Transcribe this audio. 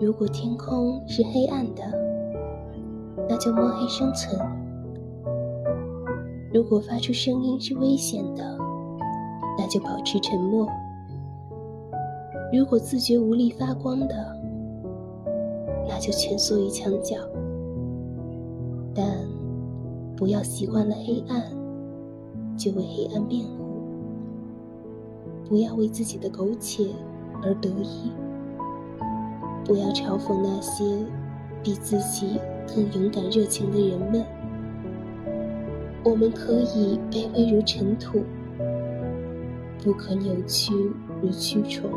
如果天空是黑暗的，那就摸黑生存；如果发出声音是危险的，那就保持沉默；如果自觉无力发光的，那就蜷缩于墙角。但不要习惯了黑暗，就为黑暗辩护；不要为自己的苟且而得意。不要嘲讽那些比自己更勇敢、热情的人们。我们可以卑微如尘土，不可扭曲如蛆虫。